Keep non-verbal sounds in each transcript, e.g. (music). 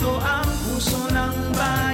Ito ang puso ng bayan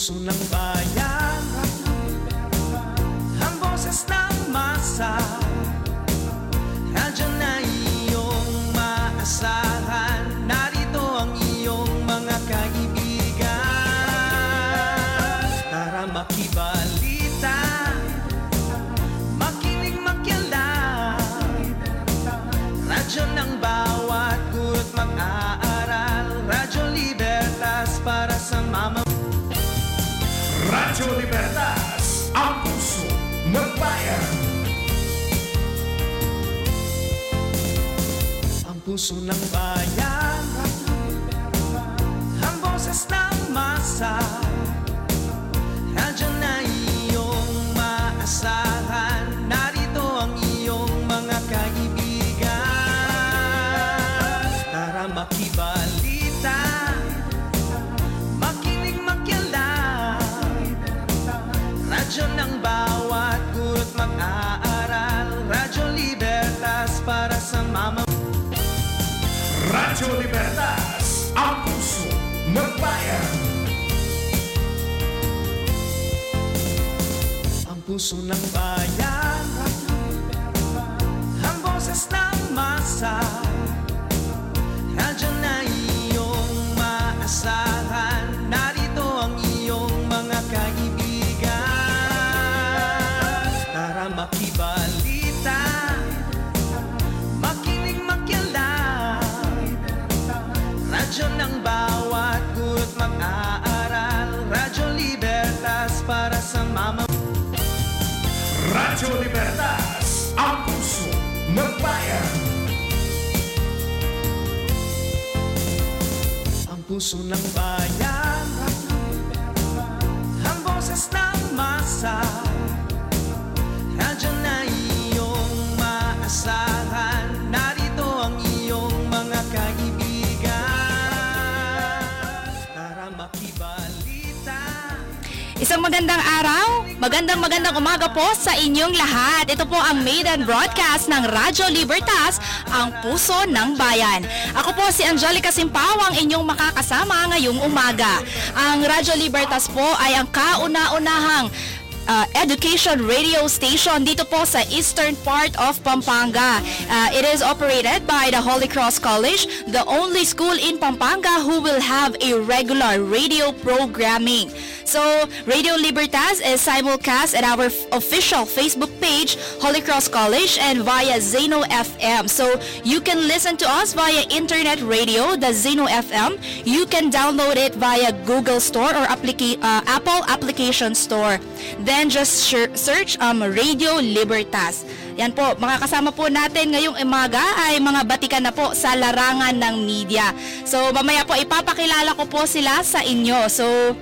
puso ng bayan para sa mama Radyo Libertas, ang puso ng bayan. Ang puso ng bayan puso ng bayan. Ang boses ng masa Radyo na iyong maasahan Isang magandang araw, magandang magandang umaga po sa inyong lahat. Ito po ang maiden broadcast ng Radyo Libertas, ang puso ng bayan. Ako po si Angelica Simpawang inyong makakasama ngayong umaga. Ang Radyo Libertas po ay ang kauna-unahang uh, education radio station dito po sa eastern part of Pampanga. Uh, it is operated by the Holy Cross College, the only school in Pampanga who will have a regular radio programming. So, Radio Libertas is simulcast at our official Facebook page, Holy Cross College, and via Zeno FM. So, you can listen to us via internet radio, the Zeno FM. You can download it via Google Store or applica- uh, Apple Application Store. Then, just search um, Radio Libertas. Yan po, mga kasama po natin ngayong umaga ay mga batikan na po sa larangan ng media. So, mamaya po ipapakilala ko po sila sa inyo. So,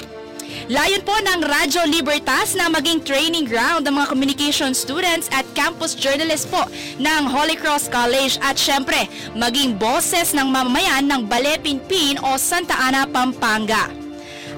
Layon po ng Radyo Libertas na maging training ground ng mga communication students at campus journalists po ng Holy Cross College at syempre maging boses ng mamamayan ng Balepinpin o Santa Ana, Pampanga.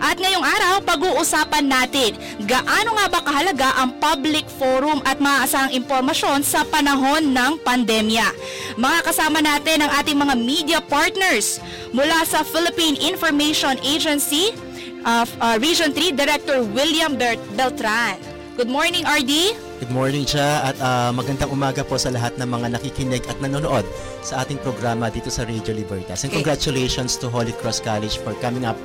At ngayong araw, pag-uusapan natin gaano nga ba kahalaga ang public forum at maaasahang impormasyon sa panahon ng pandemya. Mga kasama natin ang ating mga media partners mula sa Philippine Information Agency, of uh, Region 3 Director William Bert Beltran. Good morning, RD. Good morning siya at ah, magandang umaga po sa lahat ng mga nakikinig at nanonood sa ating programa dito sa Radio Libertas. And Okay. congratulations to Holy Cross College for coming up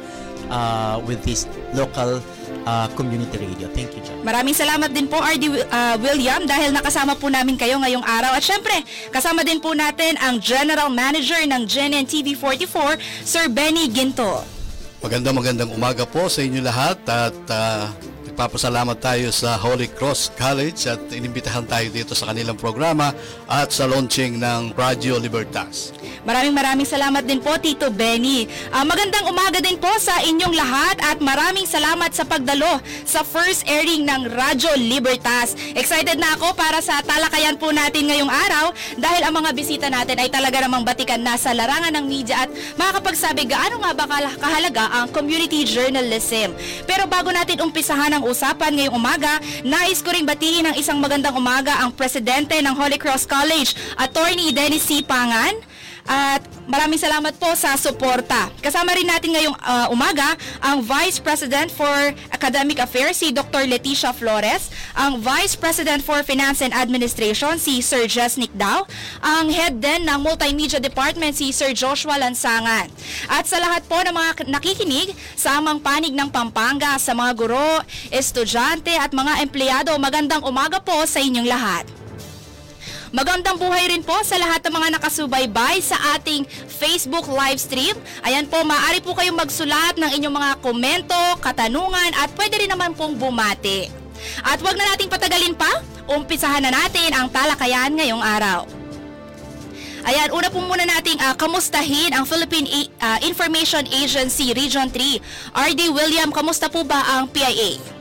ah, with this local ah, community radio. Thank you, John. Maraming salamat din po, RD uh, William, dahil nakasama po namin kayo ngayong araw. At syempre, kasama din po natin ang General Manager ng GNN TV44, Sir Benny Ginto. Magandang magandang umaga po sa inyo lahat at uh, nagpapasalamat tayo sa Holy Cross College at inimbitahan tayo dito sa kanilang programa at sa launching ng Radio Libertas. Maraming maraming salamat din po Tito Benny. Ah, magandang umaga din po sa inyong lahat at maraming salamat sa pagdalo sa first airing ng Radyo Libertas. Excited na ako para sa talakayan po natin ngayong araw dahil ang mga bisita natin ay talaga namang batikan na sa larangan ng media at makakapagsabi gaano nga ba kahalaga ang community journalism. Pero bago natin umpisahan ang usapan ngayong umaga, nais ko ring batiin ng isang magandang umaga ang presidente ng Holy Cross College, Attorney Dennis C. Pangan. At maraming salamat po sa suporta. Kasama rin natin ngayong ah, umaga ang Vice President for Academic Affairs si Dr. Leticia Flores, ang Vice President for Finance and Administration si Sir Jesnick Dao, ang Head din ng Multimedia Department si Sir Joshua Lansangan. At sa lahat po ng mga nakikinig sa amang panig ng Pampanga, sa mga guro, estudyante at mga empleyado, magandang umaga po sa inyong lahat. Magandang buhay rin po sa lahat ng mga nakasubaybay sa ating Facebook live stream. Ayan po, maaari po kayong magsulat ng inyong mga komento, katanungan at pwede rin naman pong bumati. At wag na nating patagalin pa, umpisahan na natin ang talakayan ngayong araw. Ayan, una po muna nating ah, kamustahin ang Philippine A- ah, Information Agency Region 3. RD William, kamusta po ba ang PIA?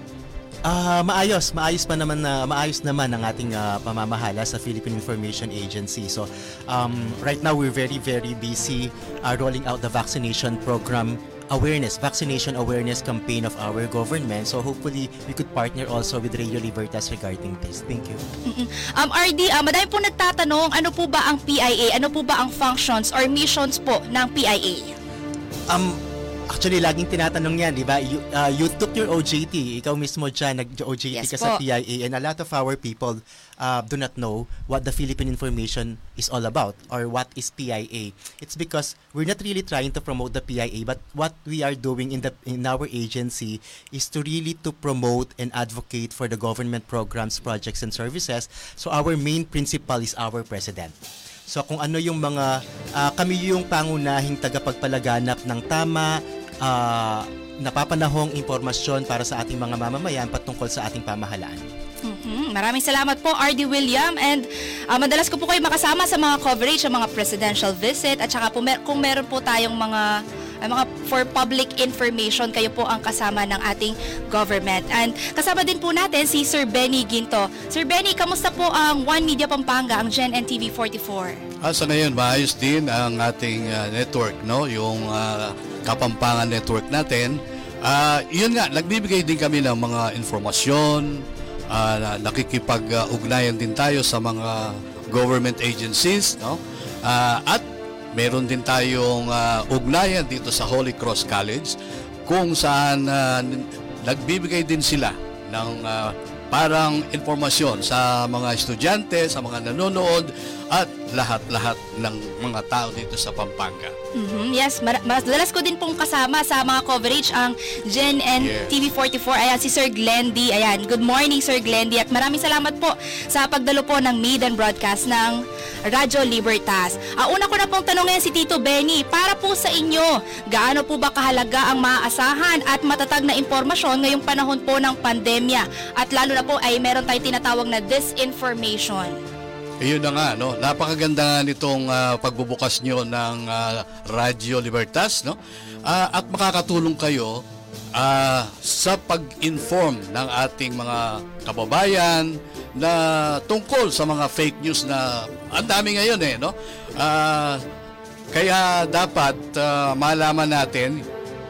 Ah, maayos, maayos pa naman na maayos naman ang ating ah, pamamahala sa Philippine Information Agency. So, um, right now we're very very busy uh, rolling out the vaccination program awareness, vaccination awareness campaign of our government. So hopefully we could partner also with Radio Libertas regarding this. Thank you. Um, RD, ah, madami po nagtatanong, ano po ba ang PIA? Ano po ba ang functions or missions po ng PIA? Um, actually, laging tinatanong yan, di ba? You, uh, you took your OJT. Ikaw mismo dyan, nag-OJT Yes ka sa po. PIA. And a lot of our people uh, do not know what the Philippine information is all about or what is PIA. It's because we're not really trying to promote the PIA, but what we are doing in the in our agency is to really to promote and advocate for the government programs, projects, and services. So our main principal is our president. So kung ano yung mga ah, kami yung pangunahing tagapagpalaganap ng tama ah, napapanahong impormasyon para sa ating mga mamamayan patungkol sa ating pamahalaan. Mhm. Maraming salamat po, RD William. And ah, madalas ko po kayo makasama sa mga coverage, sa mga presidential visit. At saka po, mer- kung meron po tayong mga, ah, mga for public information, kayo po ang kasama ng ating government. And kasama din po natin si Sir Benny Ginto. Sir Benny, kamusta po ang One Media Pampanga, ang Gen NTV 44? Ah, sa ngayon, maayos din ang ating ah, network, no? Yung ah, Kapampangan network natin. Ah, yun nga, nagbibigay din kami ng mga informasyon, na- nakikipag-ugnayan din tayo sa mga government agencies, no? Ah, at meron din tayong ah, ugnayan dito sa Holy Cross College kung saan n- nagbibigay din sila ng ah, parang informasyon sa mga estudyante, sa mga nanonood at lahat-lahat ng mga tao dito sa Pampanga. Mhm, Yes, madalas ko din pong kasama sa mga coverage ang Gen and Yes. TV44. Ayan, si Sir Glendy. Ayan, good morning Sir Glendy. At maraming salamat po sa pagdalo po ng maiden broadcast ng Radyo Libertas. Ah, una ko na pong tanongin si Tito Benny, para po sa inyo, gaano po ba kahalaga ang maaasahan at matatag na impormasyon ngayong panahon po ng pandemya? At lalo na po ay meron tayong tinatawag na disinformation. Ayun na nga, no? Napakaganda nga nitong ah, pagbubukas nyo ng ah, Radyo Libertas, no? Ah, at makakatulong kayo ah, sa pag-inform ng ating mga kababayan na tungkol sa mga fake news na ang dami ngayon eh, no? Ah, kaya dapat ah, malaman natin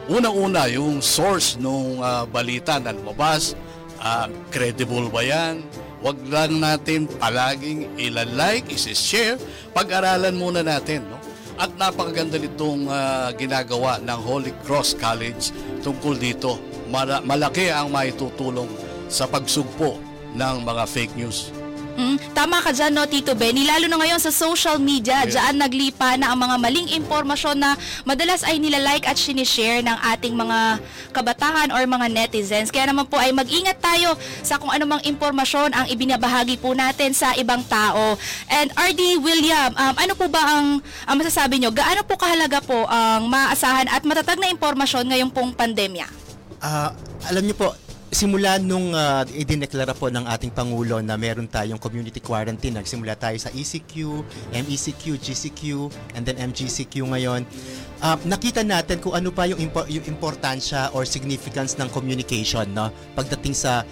unang-una yung source ng balita na lumabas, ah, credible ba yan? Huwag lang natin palaging ilalike, isi-share, pag-aralan muna natin. No? At napakaganda nitong ah, ginagawa ng Holy Cross College tungkol dito. Mala- malaki ang maitutulong sa pagsugpo ng mga fake news. Mm, tama ka dyan, no, Tito Benny. Lalo na ngayon sa social media, Yes. dyan naglipa na ang mga maling impormasyon na madalas ay nilalike at sinishare ng ating mga kabataan or mga netizens. Kaya naman po ay mag-ingat tayo sa kung anumang impormasyon ang ibinabahagi po natin sa ibang tao. And RD William, um, ano po ba ang, ang masasabi nyo? Gaano po kahalaga po ang maasahan at matatag na impormasyon ngayong pong pandemya? Ah, alam niyo po, simula nung uh, idineklara po ng ating Pangulo na meron tayong community quarantine, nagsimula tayo sa ECQ, MECQ, GCQ, and then MGCQ ngayon. Uh, nakita natin kung ano pa yung, impo- yung importansya or significance ng communication no pagdating sa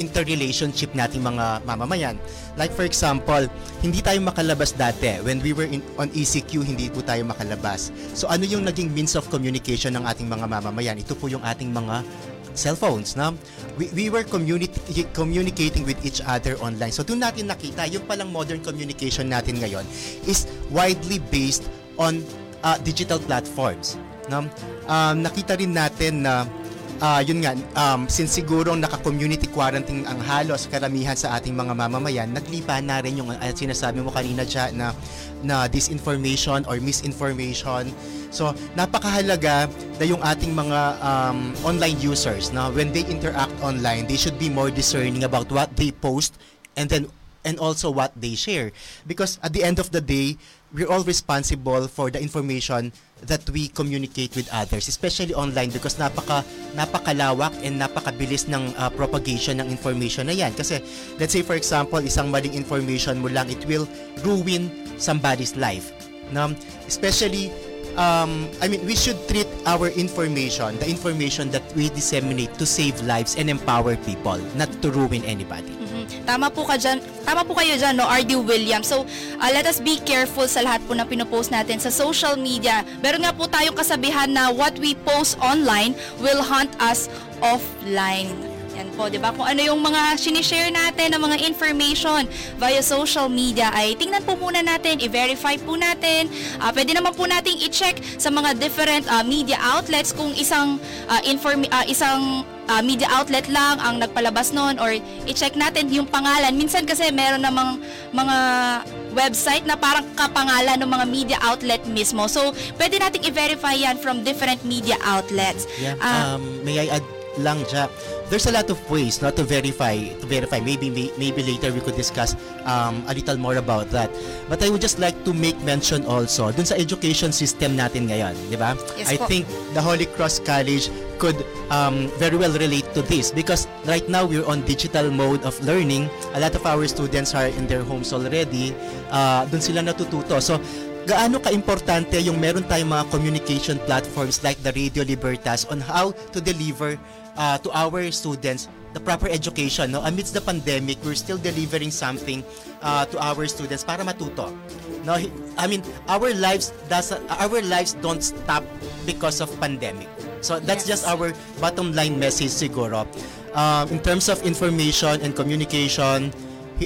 interrelationship nating mga mamamayan. Like for example, hindi tayo makalabas dati. When we were in, on ECQ, hindi po tayo makalabas. So ano yung naging means of communication ng ating mga mamamayan? Ito po yung ating mga cellphones. No? We, we were communi- communicating with each other online. So doon natin nakita, yung palang modern communication natin ngayon is widely based on uh, digital platforms. No? Um, nakita rin natin na Ah, yun nga, um, since siguro naka-community quarantine ang halos karamihan sa ating mga mamamayan, naglipa na rin yung uh, sinasabi mo kanina siya na, na disinformation or misinformation. So, napakahalaga na yung ating mga um, online users na when they interact online, they should be more discerning about what they post and then and also what they share. Because at the end of the day, we're all responsible for the information that we communicate with others, especially online because napaka napakalawak and napakabilis ng uh, propagation ng information na yan. Kasi let's say for example, isang maling information mo lang, it will ruin somebody's life. No? Especially um, I mean, we should treat our information, the information that we disseminate to save lives and empower people, not to ruin anybody. Mhm. Tama po ka dyan, tama po kayo dyan, no, RD Williams. So, uh, let us be careful sa lahat po na pinopost natin sa social media. Meron nga po tayong kasabihan na what we post online will haunt us offline. Yan po, di ba? Kung ano yung mga sinishare natin ng mga information via social media ay tingnan po muna natin, i-verify po natin. Ah, pwede naman po nating i-check sa mga different ah, media outlets kung isang ah, inform ah, isang ah, media outlet lang ang nagpalabas noon or i-check natin yung pangalan. Minsan kasi meron namang mga website na parang kapangalan ng mga media outlet mismo. So, pwede nating i-verify yan from different media outlets. Yeah. Ah, um, may I add lang, Jack? There's a lot of ways not to verify to verify. Maybe may, maybe later we could discuss um, a little more about that. But I would just like to make mention also dun sa education system natin ngayon di ba? Yes I po. think the Holy Cross College could um, very well relate to this because right now we're on digital mode of learning. A lot of our students are in their homes already. Uh, dun sila natututo. So gaano ka-importante yung meron tayong mga communication platforms like the Radio Libertas on how to deliver uh, to our students the proper education. No? Amidst the pandemic, we're still delivering something uh, to our students para matuto. No, I mean, our lives does our lives don't stop because of pandemic. So that's Yes. just our bottom line message siguro. Um, in terms of information and communication,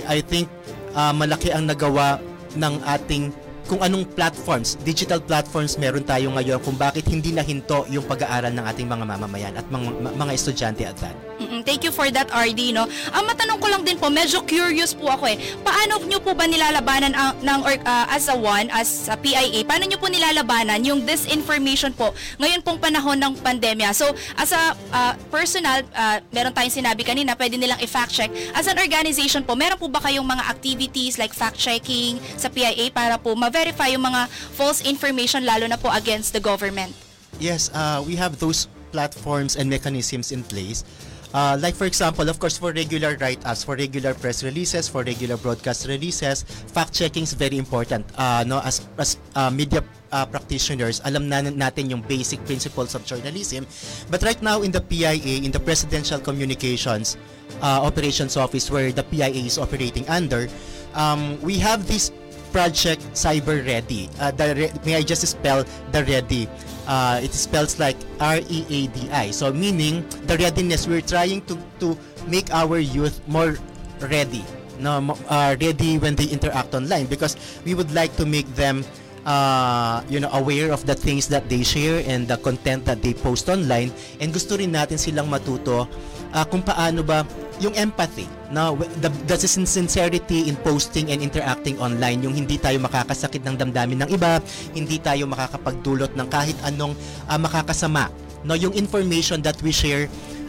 I think uh, malaki ang nagawa ng ating kung anong platforms, digital platforms meron tayo ngayon kung bakit hindi nahinto yung pag-aaral ng ating mga mamamayan at mga, mga estudyante at that. Mm-mm, Thank you for that, RD, no? Ang matanong ko lang din po, medyo curious po ako eh. Paano nyo po ba nilalabanan ang, ng, or, uh, as a one, as a PIA, paano nyo po nilalabanan yung disinformation po ngayon pong panahon ng pandemya? So, as a uh, personal, uh, meron tayong sinabi kanina, pwede nilang i-fact check. As an organization po, meron po ba kayong mga activities like fact checking sa PIA para po ma-verify yung mga false information lalo na po against the government? Yes, uh, we have those platforms and mechanisms in place. Uh, like for example, of course, for regular write-ups, for regular press releases, for regular broadcast releases, fact-checking is very important. Uh, no, as as uh, media uh, practitioners, alam na natin yung basic principles of journalism. But right now in the PIA, in the Presidential Communications uh, Operations Office, where the PIA is operating under, um, we have this project Cyber Ready. Uh, the may I just spell the Ready? Uh, it spells like R-E-A-D-I. So meaning the readiness, we're trying to to make our youth more ready. No, uh, ready when they interact online because we would like to make them uh, you know aware of the things that they share and the content that they post online and gusto rin natin silang matuto uh, kung paano ba yung empathy no? The, the sin- sincerity in posting and interacting online. Yung hindi tayo makakasakit ng damdamin ng iba hindi tayo makakapagdulot ng kahit anong uh, makakasama no? Yung information that we share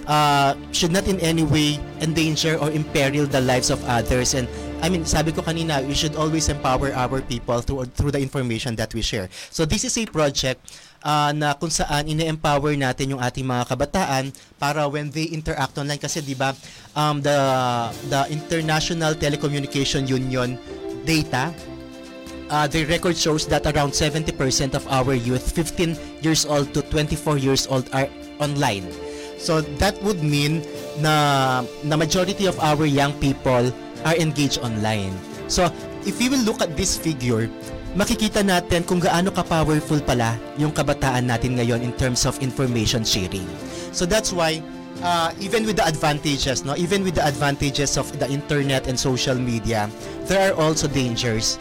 uh, should not in any way endanger or imperil the lives of others. And I mean, sabi ko kanina, we should always empower our people through through the information that we share. So this is a project uh, na kung saan ine-empower natin yung ating mga kabataan para when they interact online kasi 'di ba um, the the International Telecommunication Union data uh, the record shows that around 70% of our youth 15 years old to 24 years old are online. So that would mean na na majority of our young people are engaged online. So if we will look at this figure, makikita natin kung gaano ka-powerful pala yung kabataan natin ngayon in terms of information sharing. So that's why uh, even with the advantages, no, even with the advantages of the internet and social media, there are also dangers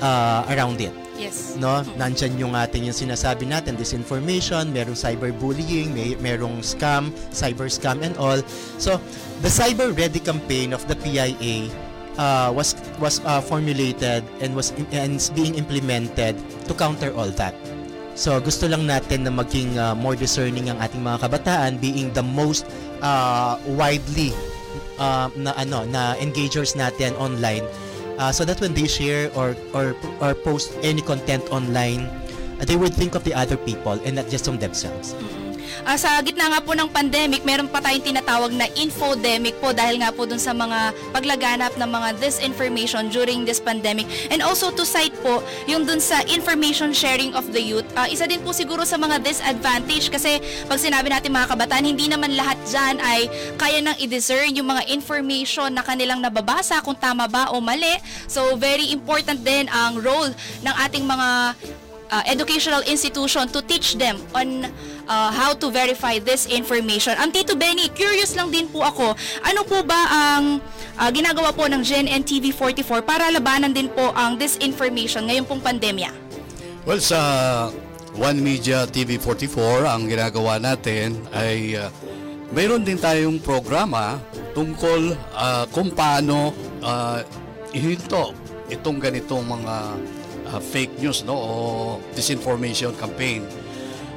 uh, around it Yes. no nandyan yung ating yung sinasabi natin disinformation merong cyberbullying may merong scam cyber scam and all so the cyber ready campaign of the PIA uh, was was uh, formulated and was and being implemented to counter all that. So gusto lang natin na maging uh, more discerning ang ating mga kabataan being the most uh, widely uh, na ano na engagers natin online. Uh, so that when they share or or or post any content online uh, they would think of the other people and not just on themselves Ah, sa gitna nga po ng pandemic, meron pa tayong tinatawag na infodemic po dahil nga po dun sa mga paglaganap ng mga disinformation during this pandemic. And also to cite po, yung dun sa information sharing of the youth, ah, isa din po siguro sa mga disadvantage kasi pag sinabi natin mga kabataan, hindi naman lahat dyan ay kaya nang i-discern yung mga information na kanilang nababasa kung tama ba o mali. So very important din ang role ng ating mga uh, educational institution to teach them on uh, how to verify this information. Ang Tito Benny, curious lang din po ako, ano po ba ang uh, ginagawa po ng Gen and TV44 para labanan din po ang disinformation ngayon pong pandemya? Well, sa One Media TV44, ang ginagawa natin ay uh, mayroon din tayong programa tungkol uh, kung paano uh, ihinto itong ganitong mga uh, fake news no o disinformation campaign.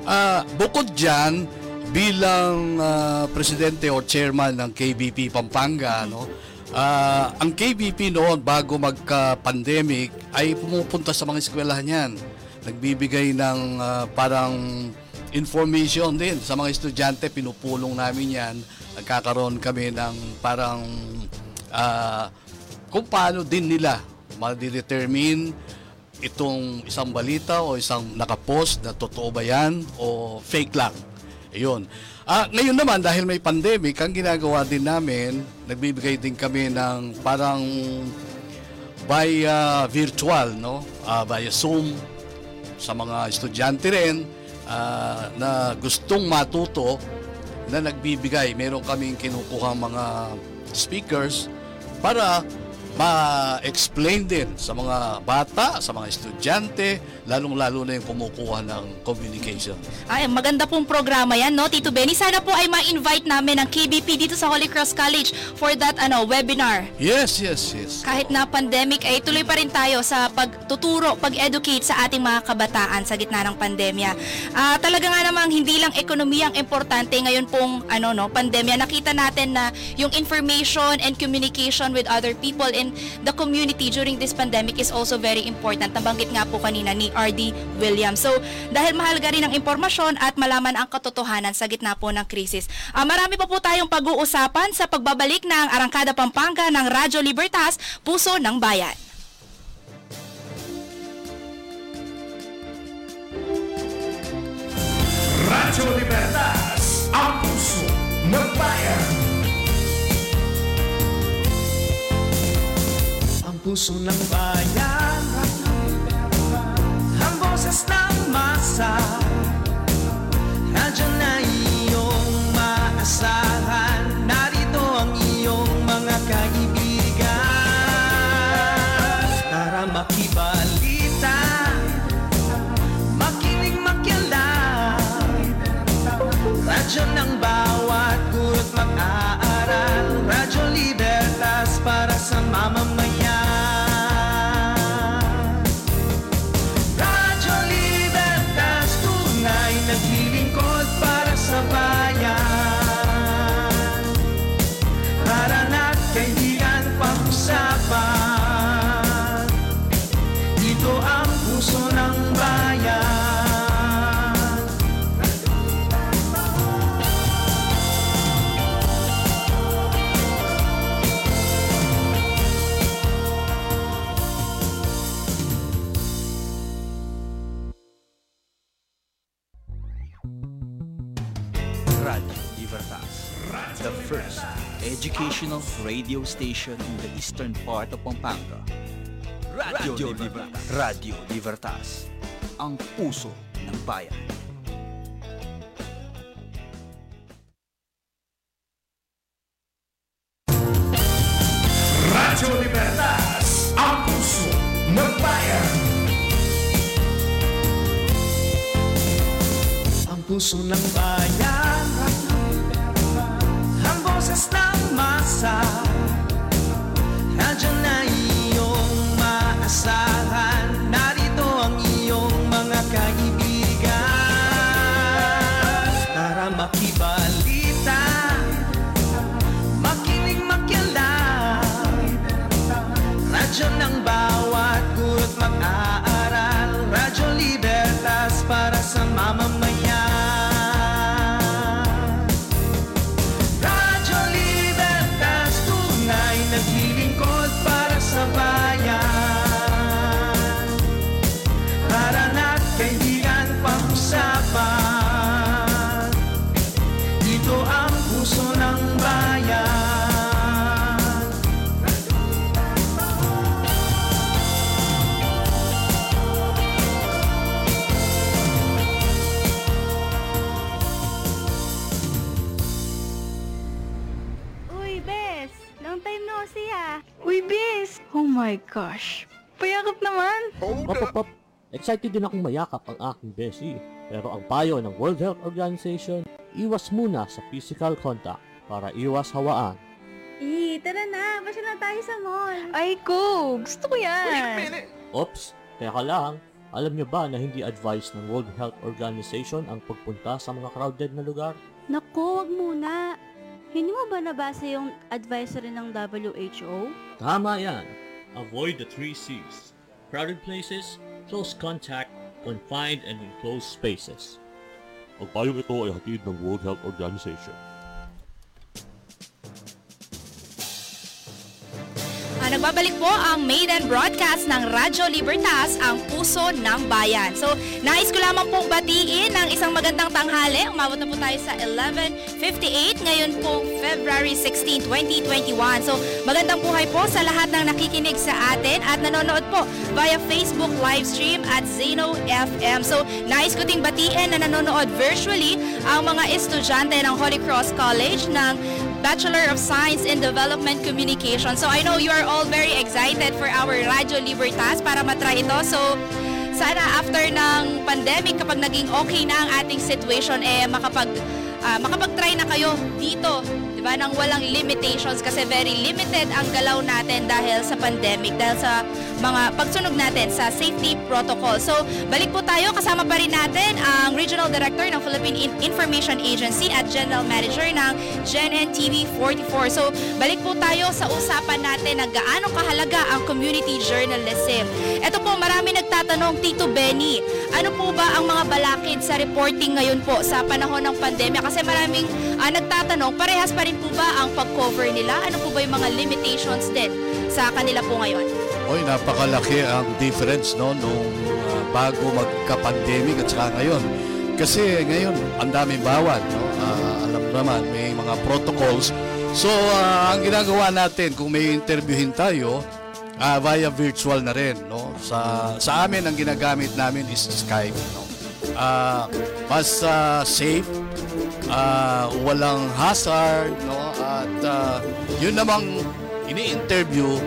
Uh, bukod diyan bilang uh, presidente o chairman ng KBP Pampanga no Ah, ang KBP noon bago magka-pandemic ay pumupunta sa mga eskwelahan yan. Nagbibigay ng ah, parang information din sa mga estudyante, pinupulong namin yan. Nagkakaroon kami ng parang ah, kung paano din nila ma-determine itong isang balita o isang nakapost na totoo ba yan o fake lang. Ayun. Ah, ngayon naman dahil may pandemic, ang ginagawa din namin, nagbibigay din kami ng parang by ah, virtual, no? Ah, via Zoom sa mga estudyante rin ah, na gustong matuto na nagbibigay. Meron kaming kinukuha mga speakers para ma-explain din sa mga bata, sa mga estudyante, lalong-lalo na yung kumukuha ng communication. Ay, maganda pong programa yan, no, Tito Benny? Sana po ay ma-invite namin ang KBP dito sa Holy Cross College for that ano webinar. Yes, yes, yes. Kahit na pandemic ay tuloy pa rin tayo sa pagtuturo, pag-educate sa ating mga kabataan sa gitna ng pandemya. Ah, talaga nga namang hindi lang ekonomiya ang importante ngayon pong ano no, pandemya. Nakita natin na yung information and communication with other people the community during this pandemic is also very important. Nabanggit nga po kanina ni RD Williams. So, dahil mahalaga rin ang impormasyon at malaman ang katotohanan sa gitna po ng krisis. Ah, marami pa po tayong pag-uusapan sa pagbabalik ng Arangkada Pampanga ng Radyo Libertas, Puso ng Bayan. Radyo Libertas, ang puso ng bayan. Puso ng bayan. Ang boses ng masa Nandiyan na iyong maasahan. Narito ang iyong mga kaibigan. Para makibalita Makinig makialam Radyo ng bawat gurot mag-aaral. Radyo Libertas para sa mamamayan educational radio station in the eastern part of Pampanga. Radio Libertas. Radio Libertas, ang puso ng bayan. Radyo Libertas, ang puso ng bayan. Ang puso ng bayan my gosh! Payakap naman! Hop. Excited din akong mayakap ang aking beshi. Pero ang payo ng World Health Organization, iwas muna sa physical contact para iwas hawaan. Eh, tara na! Pasya na tayo sa mall! Ay, ko! Gusto ko yan! Ops, teka lang. Alam niyo ba na hindi advice ng World Health Organization ang pagpunta sa mga crowded na lugar? Naku, wag muna! Hindi mo ba nabasa yung advisory ng WHO? Tama yan. Avoid the three C's. Crowded places, close contact, confined and enclosed spaces. Ang payong ito ay hatid ng World Health Organization. Nagbabalik po ang maiden broadcast ng Radyo Libertas, ang puso ng bayan. So, nais ko lamang pong batiin ng isang magandang tanghali. Umabot na po tayo sa 11.58 ngayon po February 16, 2021. So, magandang buhay po sa lahat ng nakikinig sa atin at nanonood po via Facebook live stream at Zeno FM. So, nais ko ding batiin na nanonood virtually ang mga estudyante ng Holy Cross College ng Bachelor of Science in Development Communication. So I know you are all very excited for our Radio Libertas para matry ito. So sana after ng pandemic, kapag naging okay na ang ating situation, eh makapag, ah, makapag-try na kayo dito. Diba? Nang walang limitations kasi very limited ang galaw natin dahil sa pandemic, dahil sa mga pagsunog natin sa safety protocol. So, balik po tayo. Kasama pa rin natin ang Regional Director ng Philippine In- Information Agency at General Manager ng GenN TV 44. So, balik po tayo sa usapan natin na gaano kahalaga ang community journalism. Ito po, marami nagtatanong, Tito Benny, ano po ba ang mga balakid sa reporting ngayon po sa panahon ng pandemya? Kasi maraming ah, nagtatanong, parehas pa rin po ba ang pag-cover nila? Ano po ba yung mga limitations din sa kanila po ngayon? Oy, napakalaki ang difference no nung ah, bago magka-pandemic at saka ngayon. Kasi ngayon, ang daming bawal, no? Ah, alam naman, may mga protocols. So, ah, ang ginagawa natin kung may interviewin tayo, ah, via virtual na rin, no? Sa sa amin ang ginagamit namin is Skype, no? Ah, mas ah, safe, ah, walang hazard, no? At ah, yun namang ini-interview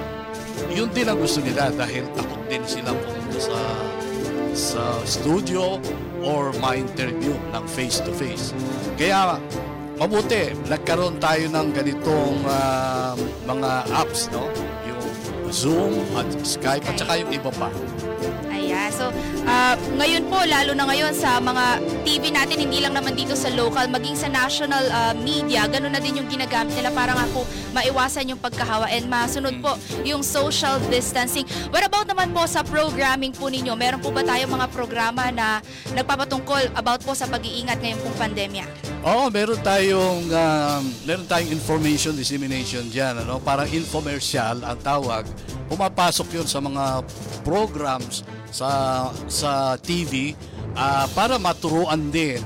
yun din ang gusto nila dahil takot din sila pumunta sa sa studio or ma-interview ng face-to-face. Kaya mabuti, nagkaroon tayo ng ganitong ah, mga apps, no? Yung Zoom at Skype at saka yung iba pa. So, ah, ngayon po, lalo na ngayon sa mga TV natin, hindi lang naman dito sa local, maging sa national ah, media, ganun na din yung ginagamit nila para nga po maiwasan yung pagkahawa and masunod po yung social distancing. What about naman po sa programming po ninyo? Meron po ba tayo mga programa na nagpapatungkol about po sa pag-iingat ngayon pong pandemya? Oo, meron tayong um, meron tayong information dissemination diyan, ano? Parang infomercial ang tawag. Pumapasok 'yon sa mga programs sa sa TV ah, para maturuan din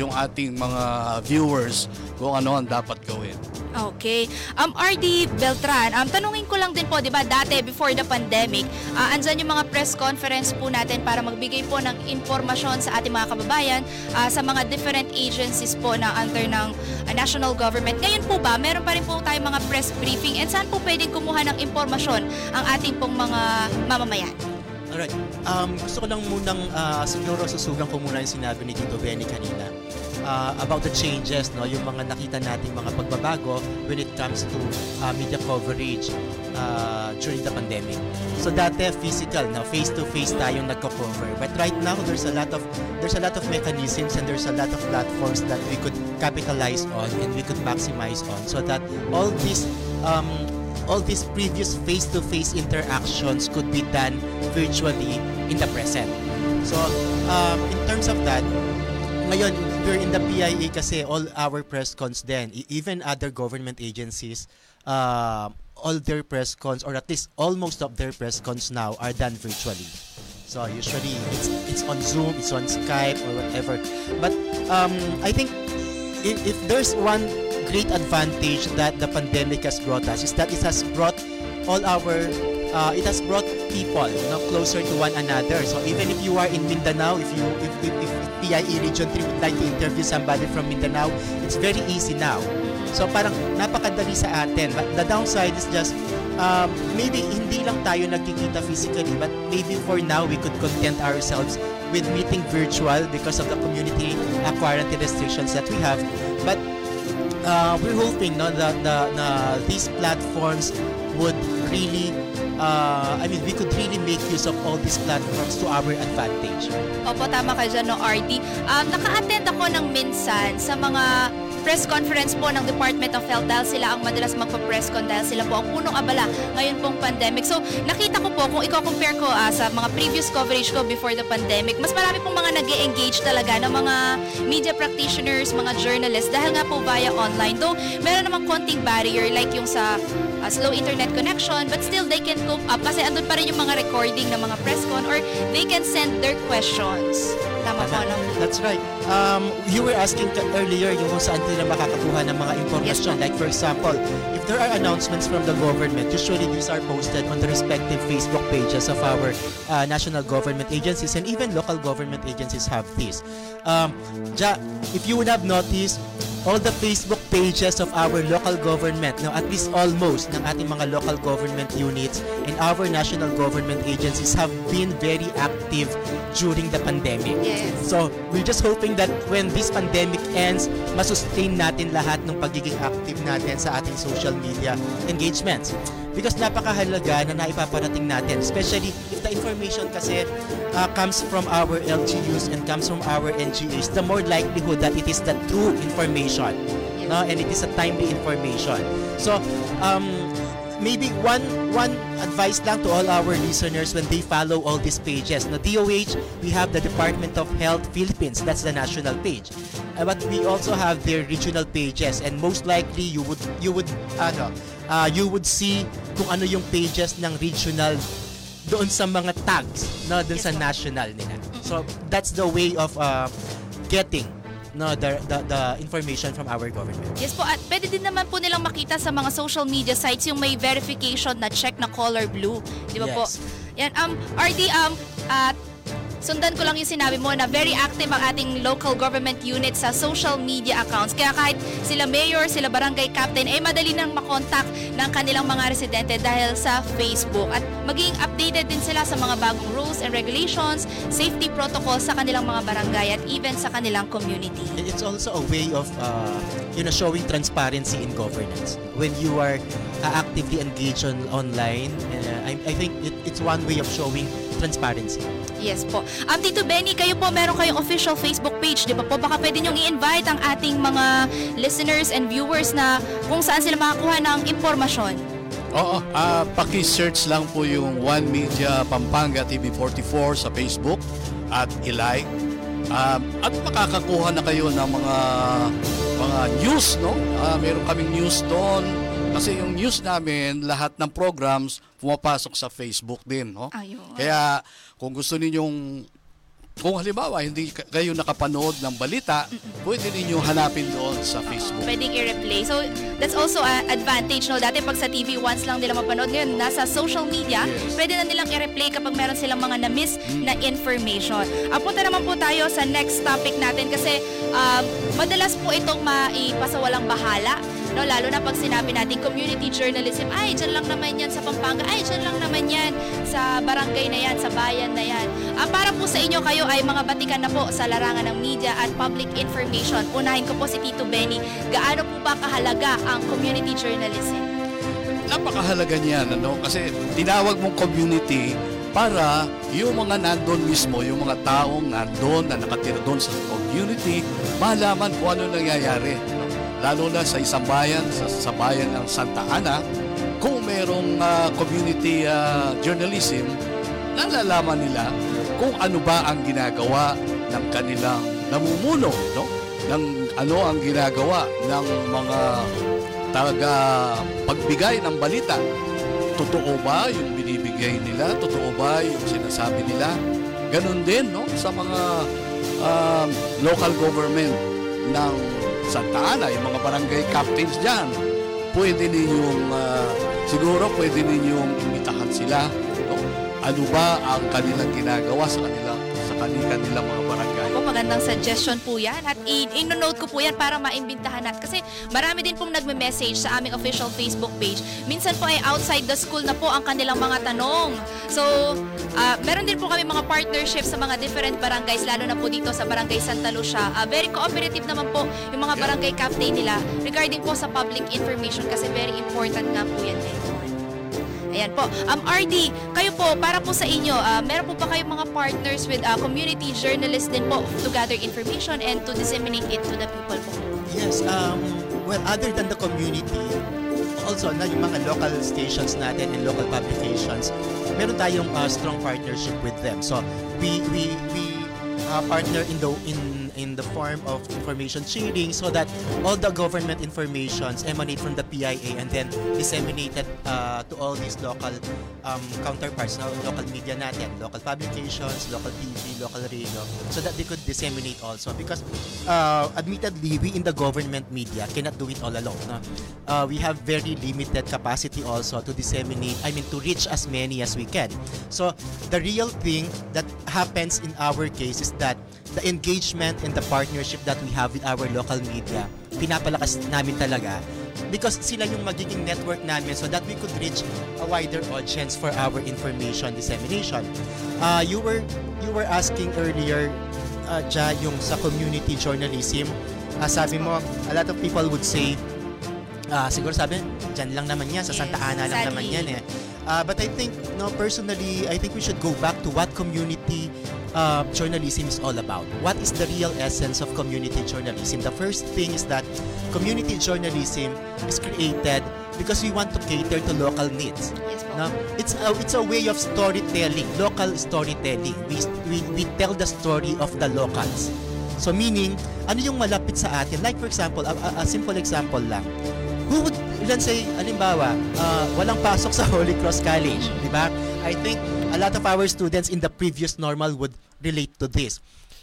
yung ating mga viewers kung ano ang dapat gawin. Okay. Um, RD Beltran, um, tanungin ko lang din po, di ba, dati before the pandemic, uh, andyan yung mga press conference po natin para magbigay po ng informasyon sa ating mga kababayan ah, sa mga different agencies po na under ng ah, national government. Ngayon po ba, meron pa rin po tayong mga press briefing and saan po pwedeng kumuha ng impormasyon ang ating pong mga mamamayan? Alright. Um, gusto ko lang munang uh, siguro susugan ko muna yung sinabi ni Tito Benny kanina uh, about the changes, no, yung mga nakita nating mga pagbabago when it comes to uh, media coverage uh, during the pandemic. So dati physical, no, face to face tayong nagko-cover. But right now there's a lot of there's a lot of mechanisms and there's a lot of platforms that we could capitalize on and we could maximize on so that all these um, all these previous face-to-face interactions could be done virtually in the present. So, um, in terms of that, ngayon, we're in the PIA kasi all our press cons then, e- even other government agencies, uh, all their press cons, or at least almost of their press cons now are done virtually. So usually it's it's on Zoom, it's on Skype or whatever. But um, I think if, if there's one great advantage that the pandemic has brought us is that it has brought all our uh, it has brought people you know, closer to one another. So even if you are in Mindanao, if you if, if, if PIE Region 3 would like to interview somebody from Mindanao, it's very easy now. So parang napakadali sa atin. But the downside is just um, maybe hindi lang tayo nagkikita physically but maybe for now we could content ourselves with meeting virtual because of the community uh, quarantine restrictions that we have. Uh, we're hoping no that the, the, these platforms would really uh, I mean we could really make use of all these platforms to our advantage. Opo, tama ka dyan, no, RD. Um, naka-attend ako ng minsan sa mga press conference po ng Department of Health dahil sila ang madalas magpa-press con dahil sila po ang punong abala ngayon pong pandemic. So, nakita ko po, kung i-compare ko ah, sa mga previous coverage ko before the pandemic, mas marami pong mga nag engage talaga ng mga media practitioners, mga journalists dahil nga po via online. Though, meron namang konting barrier like yung sa ah, slow internet connection, but still they can cope up kasi andun pa rin yung mga recording ng mga press con or they can send their questions. Tama po, no? That's right. Um, you were asking ka- earlier yung kung saan nila makakakuha ng mga Yes, information. like for example, if there are announcements from the government, usually these are posted on the respective Facebook pages of our uh, national government agencies and even local government agencies have this. Um, ja, if you would have noticed, all the Facebook pages of our local government, no, at least almost ng ating mga local government units and our national government agencies have been very active during the pandemic. Yes. So, we're just hoping that when this pandemic ends, masustain natin lahat ng pagiging active natin sa ating social media engagements. Because napakahalaga na naipaparating natin, especially if the information kasi uh, comes from our LGUs and comes from our NGOs, the more likelihood that it is the true information. No? And it is a timely information. So, um, maybe one one advice lang to all our listeners when they follow all these pages. Na DOH, we have the Department of Health Philippines. That's the national page. Uh, but we also have their regional pages and most likely you would you would ano, uh, you would see kung ano yung pages ng regional doon sa mga tags no doon Yes, sa po. national nila. So that's the way of uh, getting no the, the the information from our government. Yes po, at pwede din naman po nilang makita sa mga social media sites yung may verification na check na color blue. Di ba po? Yes. Yan, um, RD, um, at sundan ko lang yung sinabi mo na very active ang ating local government units sa social media accounts. Kaya kahit sila mayor, sila barangay captain, eh madali nang makontak ng kanilang mga residente dahil sa Facebook. At maging updated din sila sa mga bagong rules and regulations, safety protocols sa kanilang mga barangay at even sa kanilang community. And It's also a way of uh, you know showing transparency in governance. When you are uh, actively engaged on online, uh, I, I think it, it's one way of showing transparency. Yes po. Um, Tito Benny, kayo po meron kayong official Facebook page, di ba po? Baka pwede niyong i-invite ang ating mga listeners and viewers na kung saan sila makakuha ng impormasyon. Oo, ah paki-search lang po yung One Media Pampanga TV44 sa Facebook at i-like. Um, at makakakuha na kayo ng mga mga news, no? Ah, meron kaming news doon. Kasi yung news namin, lahat ng programs pumapasok sa Facebook din, no? Ayun. Kaya kung gusto ninyong kung halimbawa hindi ka- kayo nakapanood ng balita, pwede ninyo hanapin doon sa Facebook. Pwedeng i-replay. So, that's also an advantage, no? Dati pag sa TV, once lang nila mapanood. Ngayon, nasa social media, Yes. pwede na nilang i-replay kapag meron silang mga na-miss na information. Ah, punta naman po tayo sa next topic natin kasi um, madalas po itong maipasawalang bahala. No, lalo na pag sinabi natin community journalism, ay, dyan lang naman yan sa Pampanga, ay, dyan lang naman yan sa barangay na yan, sa bayan na yan. Ah, para po sa inyo, kayo ay mga batikan na po sa larangan ng media at public information. Unahin ko po si Tito Benny, gaano po ba kahalaga ang community journalism? Napakahalaga niyan, ano? Kasi tinawag mong community para yung mga nandun mismo, yung mga taong nandun na nakatira doon sa community, malaman kung ano nangyayari. Lalo na sa isang bayan, sa, sa bayan ng Santa Ana, kung merong ah, community ah, journalism, nalalaman nila kung ano ba ang ginagawa ng kanilang namumuno, no? Ng ano ang ginagawa ng mga taga pagbigay ng balita. Totoo ba yung binibigay nila? Totoo ba yung sinasabi nila? Ganon din no sa mga um, local government ng Santa Ana, yung mga barangay captains diyan. Pwede ninyong ah, siguro pwede ninyong imbitahan sila. No? Ano ba ang kanilang ginagawa sa kanilang sa kanilang, kanilang mga barangay? Magandang suggestion po yan at i- ino-note ko po yan para maimbintahan natin. Kasi marami din pong nagme-message sa aming official Facebook page. Minsan po ay outside the school na po ang kanilang mga tanong. So, ah, meron din po kami mga partnership sa mga different barangays, lalo na po dito sa Barangay Santa Lucia. Ah, very cooperative naman po yung mga barangay captain nila regarding po sa public information kasi very important nga po yan din. Ayan po. Um, RD, kayo po, para po sa inyo, ah, meron po ba kayong mga partners with ah, community journalists din po to gather information and to disseminate it to the people po? Yes, um, well, other than the community, also na yung mga local stations natin and local publications, meron tayong uh, strong partnership with them. So, we we we uh, partner in the in in the form of information sharing so that all the government informations emanate from the PIA and then disseminated uh, to all these local um, counterparts, no? local media natin, local publications, local TV, local radio, so that they could disseminate also. Because uh, admittedly, we in the government media cannot do it all alone. No? Uh, we have very limited capacity also to disseminate, I mean, to reach as many as we can. So the real thing that happens in our case is that the engagement and the partnership that we have with our local media, pinapalakas namin talaga because sila yung magiging network namin so that we could reach a wider audience for our information dissemination. Uh, you were you were asking earlier uh, Ja, yung sa community journalism, uh, sabi mo, a lot of people would say, ah siguro sabi, dyan lang naman yan, sa Santa Yes, Ana lang naman sadly. yan eh. Uh, but I think, no, personally, I think we should go back to what community uh, journalism is all about. What is the real essence of community journalism? The first thing is that community journalism is created because we want to cater to local needs. Yes. No? It's a, it's a way of storytelling, local storytelling. We, we, we tell the story of the locals. So meaning, ano yung malapit sa atin? Like for example, a, a- a simple example lang. Who would, let's say, alimbawa, uh, walang pasok sa (laughs) Holy Cross College, di ba? I think a lot of our students in the previous normal would relate to this.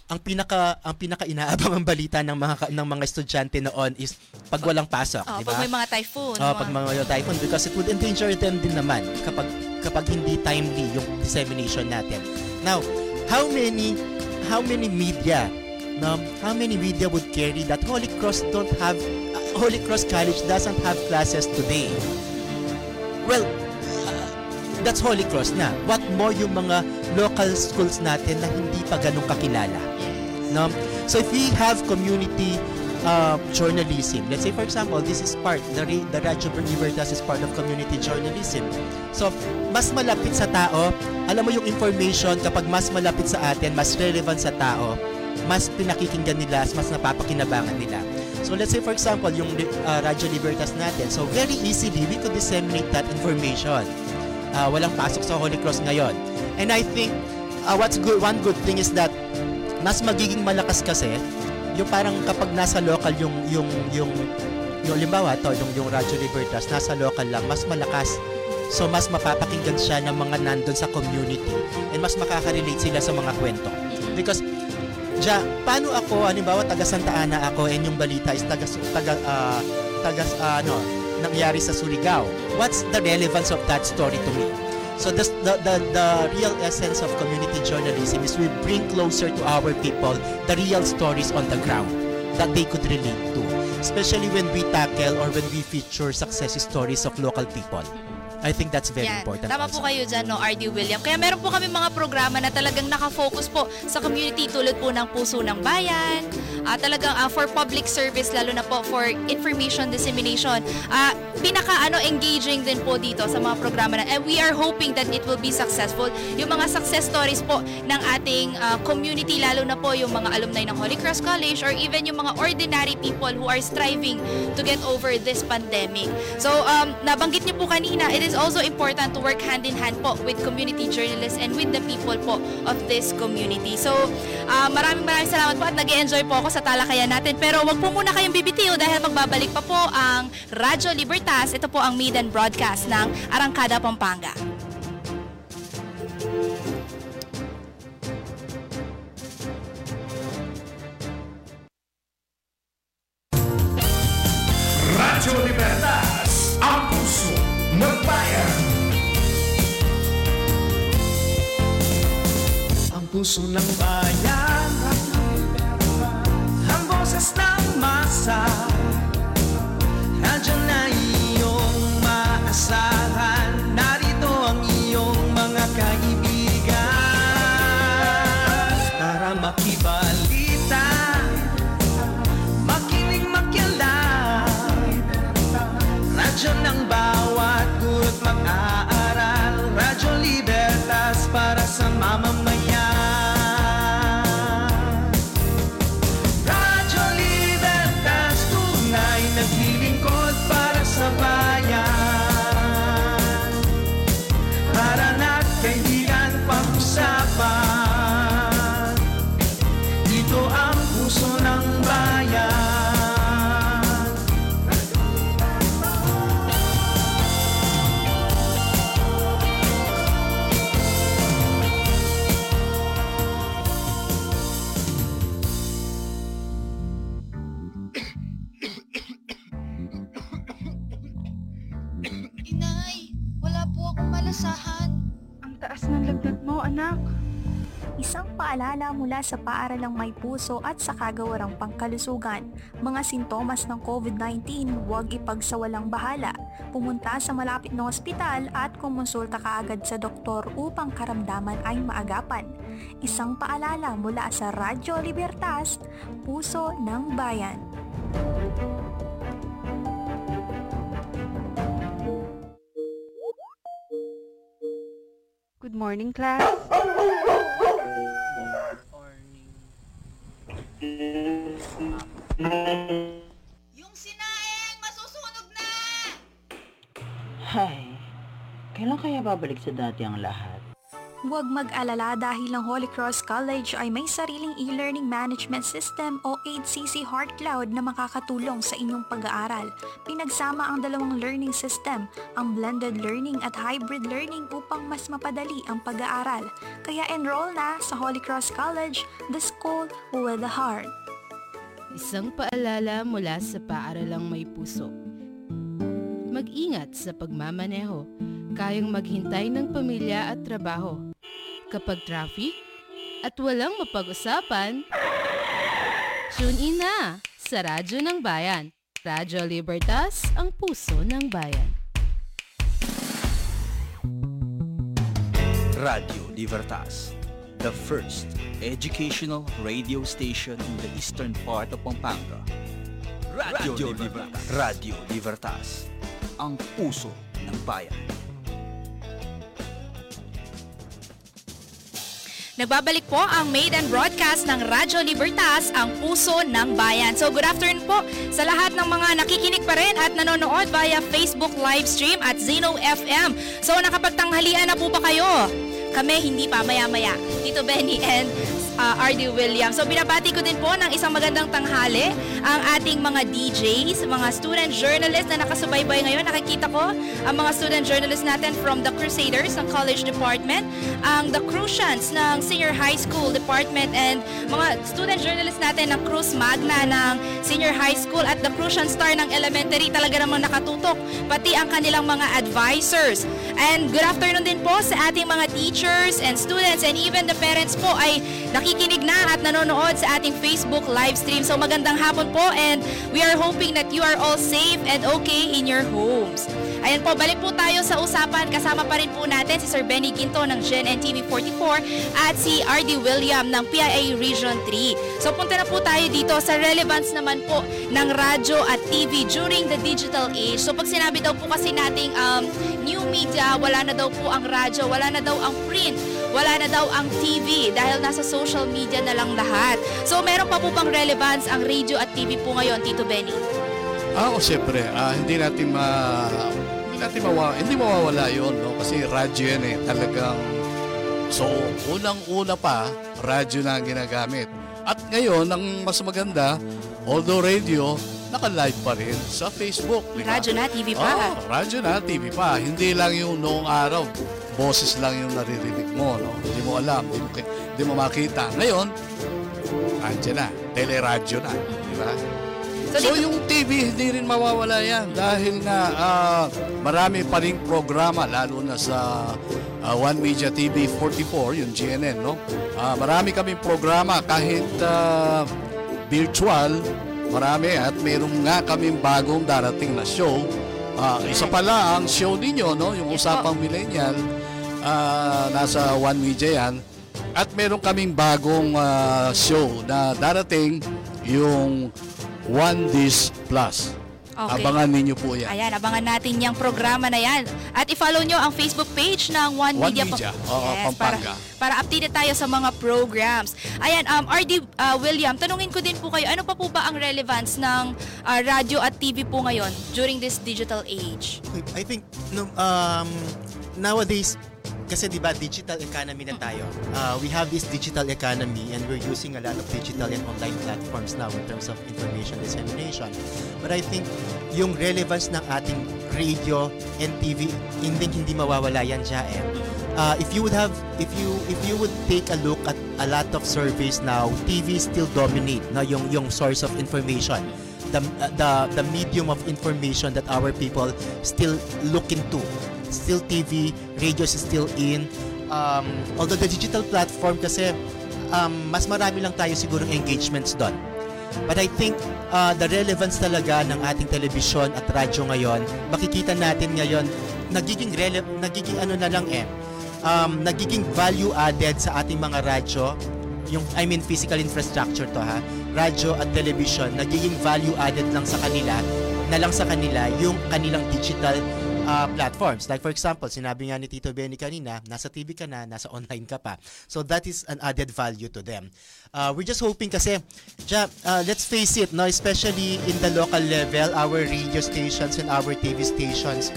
Ang pinaka ang pinaka inaabang ang balita ng mga ng mga estudyante noon is pag walang pasok, Oh, di ba? pag may mga typhoon. Oh, pag mga typhoon because it would endanger them din naman kapag kapag hindi timely yung dissemination natin. Now, how many how many media no, how many media would carry that Holy Cross don't have uh, Holy Cross College doesn't have classes today? Well, that's Holy Cross na. What more yung mga local schools natin na hindi pa ganun kakilala? No? So if we have community uh, journalism, let's say for example, this is part, the, the Radyo Libertas is part of community journalism. So, mas malapit sa tao, alam mo yung information kapag mas malapit sa atin, mas relevant sa tao, mas pinakikinggan nila, mas napapakinabangan nila. So let's say for example, yung uh, Radyo Libertas natin, so very easily we could disseminate that information. Uh, walang pasok sa Holy Cross ngayon. And I think uh, what's good, one good thing is that mas magiging malakas kasi yung parang kapag nasa local yung yung yung yung limbawa to yung yung Radyo Libertas nasa local lang mas malakas so mas mapapakinggan siya ng mga nandun sa community and mas makaka-relate sila sa mga kwento Because, ja, paano ako, halimbawa, taga Santa Ana ako and yung balita is taga, taga, ah, taga, ah, ano, nangyari sa Surigao. What's the relevance of that story to me? So the, the, the, the real essence of community journalism is we bring closer to our people the real stories on the ground that they could relate to. Especially when we tackle or when we feature success stories of local people. I think that's very Yan. important Tama also. po kayo dyan, no, RD William. Kaya meron po kami mga programa na talagang nakafocus po sa community tulad po ng Puso ng Bayan. Ah, talagang ah, for public service, lalo na po for information dissemination. Ah, pinaka ano engaging din po dito sa mga programa na and we are hoping that it will be successful. Yung mga success stories po ng ating ah, community, lalo na po yung mga alumni ng Holy Cross College or even yung mga ordinary people who are striving to get over this pandemic. So, um, nabanggit niyo po kanina, it is also important to work hand in hand po with community journalists and with the people po of this community. So, uh, maraming maraming salamat po at nag enjoy po ako sa talakayan natin. Pero wag po muna kayong bibitiw dahil magbabalik pa po ang Radyo Libertas. Ito po ang maiden broadcast ng Arangkada, Pampanga. Puso ng mula sa paaralang may puso at sa kagawarang pangkalusugan. Mga sintomas ng COVID-19, huwag ipagsawalang bahala. Pumunta sa malapit na ospital at kumonsulta kaagad sa doktor upang karamdaman ay maagapan. Isang paalala mula sa Radyo Libertas, Puso ng Bayan. Good morning, class. (laughs) Yung sinaing, masusunog na! Hay, kailan kaya babalik sa dati ang lahat? Huwag mag-alala dahil ang Holy Cross College ay may sariling e-learning management system o 8CC Heart Cloud na makakatulong sa inyong pag-aaral. Pinagsama ang dalawang learning system, ang blended learning at hybrid learning upang mas mapadali ang pag-aaral. Kaya enroll na sa Holy Cross College, the school with a heart. Isang paalala mula sa paaralang may puso. Mag-ingat sa pagmamaneho. Kayang maghintay ng pamilya at trabaho. Kapag traffic at walang mapag-usapan, tune in na sa Radyo ng Bayan. Radyo Libertas, ang puso ng bayan. Radio Libertas, the first educational radio station in the eastern part of Pampanga. Radio, Libertas. Radio Libertas, ang puso ng bayan. Nagbabalik po ang maiden broadcast ng Radyo Libertas, ang puso ng bayan. So good afternoon po sa lahat ng mga nakikinig pa rin at nanonood via Facebook live stream at Zeno FM. So nakapagtanghalian na po ba kayo? Kami hindi pa maya-maya. Tito Benny and ah, RD Williams. So binabati ko din po ng isang magandang tanghali ang ating mga DJs, mga student journalists na nakasubaybay ngayon. Nakikita ko ang mga student journalists natin from the Crusaders ng College Department, ang the Crucians ng Senior High School Department, and mga student journalists natin ng Cruz Magna ng Senior High School at the Crucian Star ng Elementary talaga namang nakatutok, pati ang kanilang mga advisors. And good afternoon din po sa ating mga teachers and students and even the parents po ay nakikinig na at nanonood sa ating Facebook live stream. So magandang hapon po and we are hoping that you are all safe and okay in your homes. Ayan po, balik po tayo sa usapan. Kasama pa rin po natin si Sir Benny Ginto ng Gen NTV 44 at si RD William ng PIA Region 3. So punta na po tayo dito sa relevance naman po ng radyo at TV during the digital age. So pag sinabi daw po kasi nating um, new media, wala na daw po ang radyo, wala na daw ang print, wala na daw ang TV dahil nasa social media na lang lahat. So meron pa po bang relevance ang radio at TV po ngayon, Tito Benny? Ah, o siyempre, ah, hindi natin ma hindi natin mawa, hindi mawawala 'yon, no? Kasi radyo 'yan eh, talagang so unang-una pa radyo na ang ginagamit. At ngayon, ang mas maganda, although radio, naka-live pa rin sa Facebook. di ba? Radyo na, TV pa. Oh, radyo na, TV pa. Hindi lang yung noong araw, boses lang yung naririnig mo. No? Hindi mo alam, hindi mo, hindi mo makita. Ngayon, radyo na, teleradyo na. Di ba? So, yung TV, hindi rin mawawala yan dahil nga ah, marami pa rin programa, lalo na sa ah, One Media TV 44, yung GNN, no? Ah, marami kaming programa kahit ah, virtual, marami at meron nga kaming bagong darating na show. Ah, isa pala ang show ninyo, no? Yung Usapang Millennial, ah, nasa One Media yan. At meron kaming bagong ah, show na darating yung One Dish Plus. Okay. Abangan ninyo po yan. Ayan, abangan natin yung programa na yan. At i-follow nyo ang Facebook page ng One, One Media. Media, oo, Pampanga. Para, para updated tayo sa mga programs. Ayan, um, RD uh, William, tanungin ko din po kayo, ano pa po ba ang relevance ng uh, radio at TV po ngayon during this digital age? I think no, um, nowadays kasi 'di ba digital economy na tayo. Uh, we have this digital economy and we're using a lot of digital and online platforms now in terms of information dissemination. But I think yung relevance ng ating radio and TV hindi hindi mawawala yan siya. Uh, if you would have if you if you would take a look at a lot of surveys now, TV still dominate no yung yung source of information the the the medium of information that our people still look into still TV radio is still in. Um, although the digital platform kasi um, mas marami lang tayo siguro engagements doon but I think uh, the relevance talaga ng ating television at radyo ngayon makikita natin ngayon nagiging rele- nagiging ano na lang eh um, nagiging value added sa ating mga radyo. Yung I mean physical infrastructure to ha? Radyo at television nagiging value added lang sa kanila na lang sa kanila yung kanilang digital uh, platforms like for example sinabi nga ni Tito Benny kanina nasa TV ka na nasa online ka pa so that is an added value to them uh, we're just hoping kasi ja, uh, let's face it no especially in the local level our radio stations and our TV stations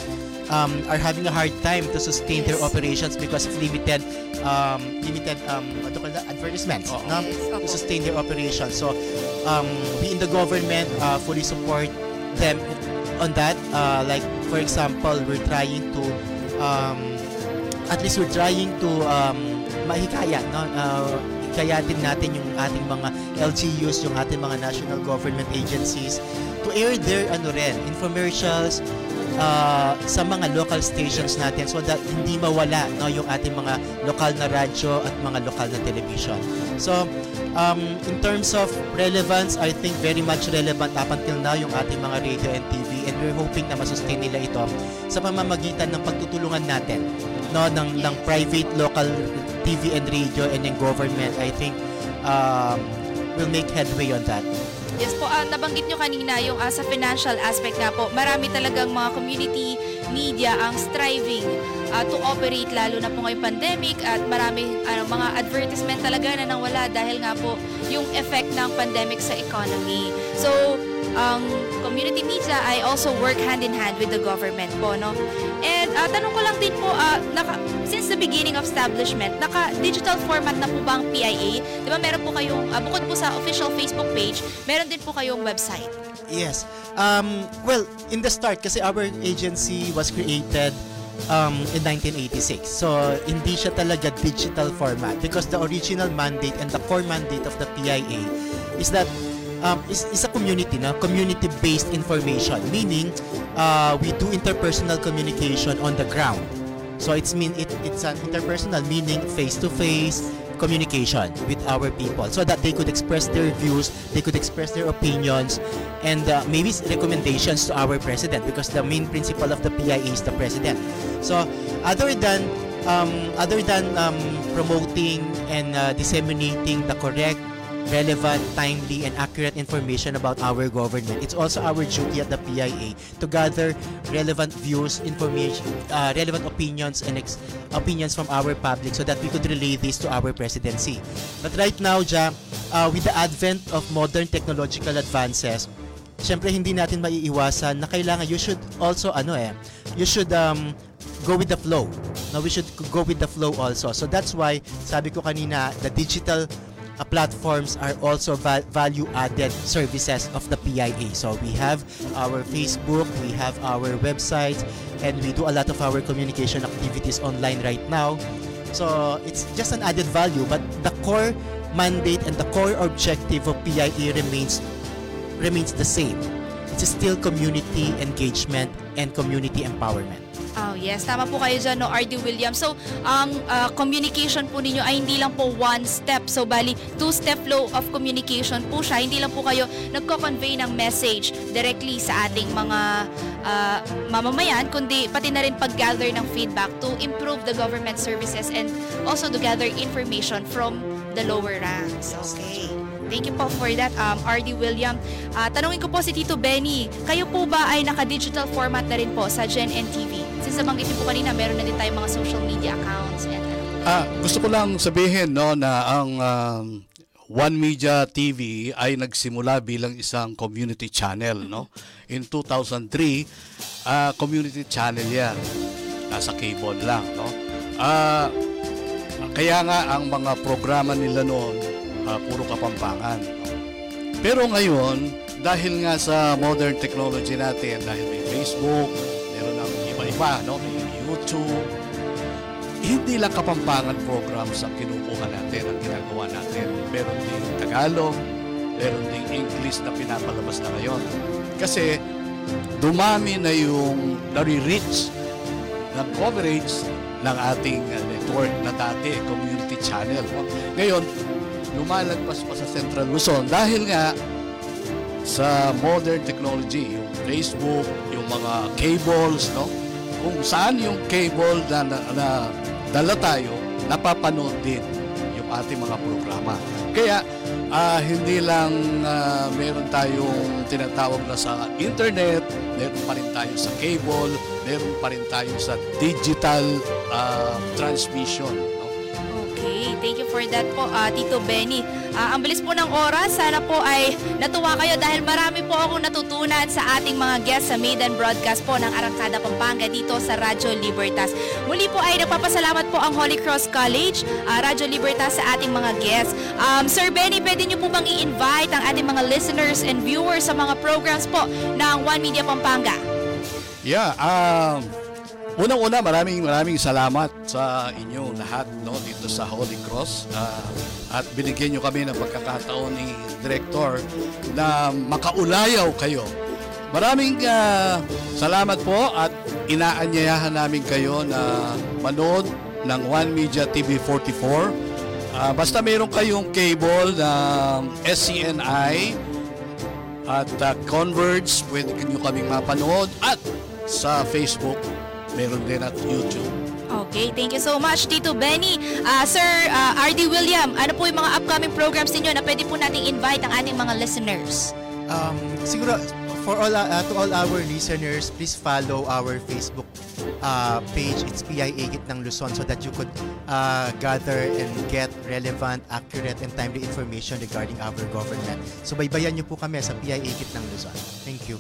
um, are having a hard time to sustain their operations because of limited um, limited um, what do that? advertisements no? to sustain their operations. So um, we in the government uh, fully support them on that. Uh, like for example, we're trying to um, at least we're trying to um, mahikayat no? Uh, hikayatin natin yung ating mga LGUs, yung ating mga national government agencies to air their ano rin, infomercials, uh, sa mga local stations natin so that hindi mawala no yung ating mga lokal na radyo at mga lokal na television. So um, in terms of relevance, I think very much relevant up until now yung ating mga radio and TV and we're hoping na masustain nila ito sa pamamagitan ng pagtutulungan natin no ng ng private local TV and radio and yung government I think um, will make headway on that. Yes po, ah, nabanggit nyo kanina yung ah, sa financial aspect nga po, marami talagang mga community media ang striving ah, to operate lalo na po ngayong pandemic at marami ano, mga advertisement talaga na nawala dahil nga po yung effect ng pandemic sa economy. So, ang community media ay also work hand in hand with the government po, no? And ah, tanong ko lang din po, ah, naka, since the beginning of establishment, naka-digital format na po ba ang PIA? Di ba meron po kayong, ah, bukod po sa official Facebook page, meron din po kayong website. Yes. Um, well, in the start, kasi our agency was created um, in 1986. So, hindi siya talaga digital format because the original mandate and the core mandate of the PIA is that um, is, is a community na community-based information meaning uh, we do interpersonal communication on the ground so it's mean it, it's an interpersonal meaning face-to-face communication with our people so that they could express their views they could express their opinions and uh, maybe recommendations to our president because the main principle of the PIA is the president. So other than um, other than um, promoting and uh, disseminating the correct relevant, timely, and accurate information about our government. It's also our duty at the PIA to gather relevant views, information, uh, relevant opinions, and ex- opinions from our public so that we could relay this to our presidency. But right now, Ja, uh, with the advent of modern technological advances, syempre hindi natin maiiwasan na kailangan you should also ano eh, you should um, go with the flow. No, we should go with the flow also. So that's why sabi ko kanina the digital uh, platforms are also va- value-added services of the PIA. So we have our Facebook, we have our website, and we do a lot of our communication activities online right now. So it's just an added value, but the core mandate and the core objective of PIA remains remains the same. It's still community engagement and community empowerment. Oh, yes. Tama po kayo dyan, no, RD Williams. So, ang ah, communication po ninyo ay hindi lang po one step. So, bali, two-step flow of communication po siya. Hindi lang po kayo nagko-convey ng message directly sa ating mga ah, mamamayan, kundi pati na rin pag-gather ng feedback to improve the government services and also to gather information from the lower ranks. Okay. Thank you po for that, um, RD William. Ah, tanungin ko po si Tito Benny, kayo po ba ay naka-digital format na rin po sa Gen TV? Since nabanggit niyo po kanina, meron na din tayong mga social media accounts. And, Ah, gusto ko lang sabihin no na ang um, One Media TV ay nagsimula bilang isang community channel no. In 2003, ah, community channel 'yan. Nasa cable lang no. Ah, kaya nga ang mga programa nila noon ah, puro kapampangan. Pero ngayon, dahil nga sa modern technology natin, dahil may Facebook, meron ng iba-iba, no? may YouTube, hindi lang kapampangan programs ang kinukuha natin, ang ginagawa natin. Meron ding Tagalog, meron ding English na pinapalabas na ngayon. Kasi dumami na yung nare-reach ng coverage ng ating uh, network na dati, community channel. Ngayon, lumalagpas pa sa Central Luzon dahil nga sa modern technology, yung Facebook, yung mga cables, no? Kung saan yung cable na, na, na dala tayo, napapanood din yung ating mga programa. Kaya ah, hindi lang ah, meron tayong tinatawag na sa internet, meron pa rin tayo sa cable, meron pa rin tayo sa digital ah, transmission. Thank you for that po, ah, Tito Benny. Ah, ang bilis po ng oras, sana po ay natuwa kayo dahil marami po akong natutunan sa ating mga guests sa maiden broadcast po ng Arangkada Pampanga dito sa Radyo Libertas. Muli po ay nagpapasalamat po ang Holy Cross College, ah, Radyo Libertas sa ating mga guests. Um, Sir Benny, pwede niyo po bang i-invite ang ating mga listeners and viewers sa mga programs po ng One Media Pampanga? Yeah, um, unang-una maraming maraming salamat sa inyo lahat no dito sa Holy Cross Ah, at binigyan nyo kami ng pagkakataon ni Director na makaulayaw kayo. Maraming ah, salamat po at inaanyayahan namin kayo na manood ng One Media TV 44. Ah, basta meron kayong cable ng SCNI at uh, Converge, pwede nyo kaming mapanood at sa Facebook, meron din at YouTube. Okay, thank you so much, Tito Benny. Ah, Sir ah, RD William, ano po yung mga upcoming programs ninyo na pwede po nating invite ang ating mga listeners? Um, siguro, for all uh, uh, to all our listeners, please follow our Facebook uh, page. It's PIA Gitnang Luzon so that you could uh, gather and get relevant, accurate, and timely information regarding our government. So baybayan niyo po kami sa PIA Gitnang Luzon. Thank you.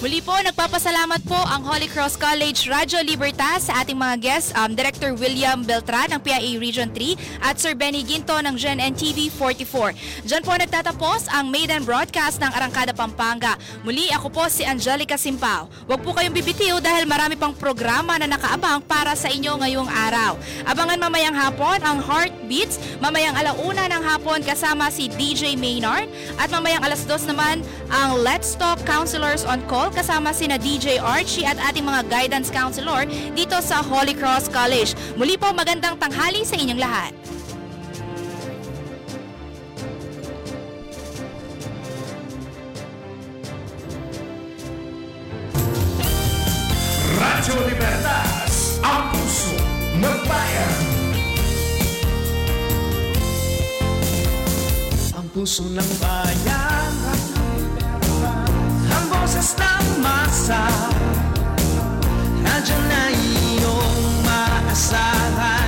Muli po, nagpapasalamat po ang Holy Cross College Radyo Libertas sa ating mga guests, um, Director William Beltran ng PIA Region 3 at Sir Benny Ginto ng Gen NTV 44. Diyan po nagtatapos ang maiden broadcast ng Arangkada Pampanga. Muli ako po si Angelica Simpao. Huwag po kayong bibitiw dahil marami pang programa na nakaabang para sa inyo ngayong araw. Abangan mamayang hapon ang Heartbeats, mamayang alauna ng hapon kasama si DJ Maynard at mamayang alas dos naman ang Let's Talk Counselors on Call kasama sina DJ Archie at ating mga guidance counselor dito sa Holy Cross College. Muli po magandang tanghali sa inyong lahat. Radyo Libertas, ang puso ng bayan. Ang puso ng bayan Ang boses ng masa. Nandiyan na iyong maasahan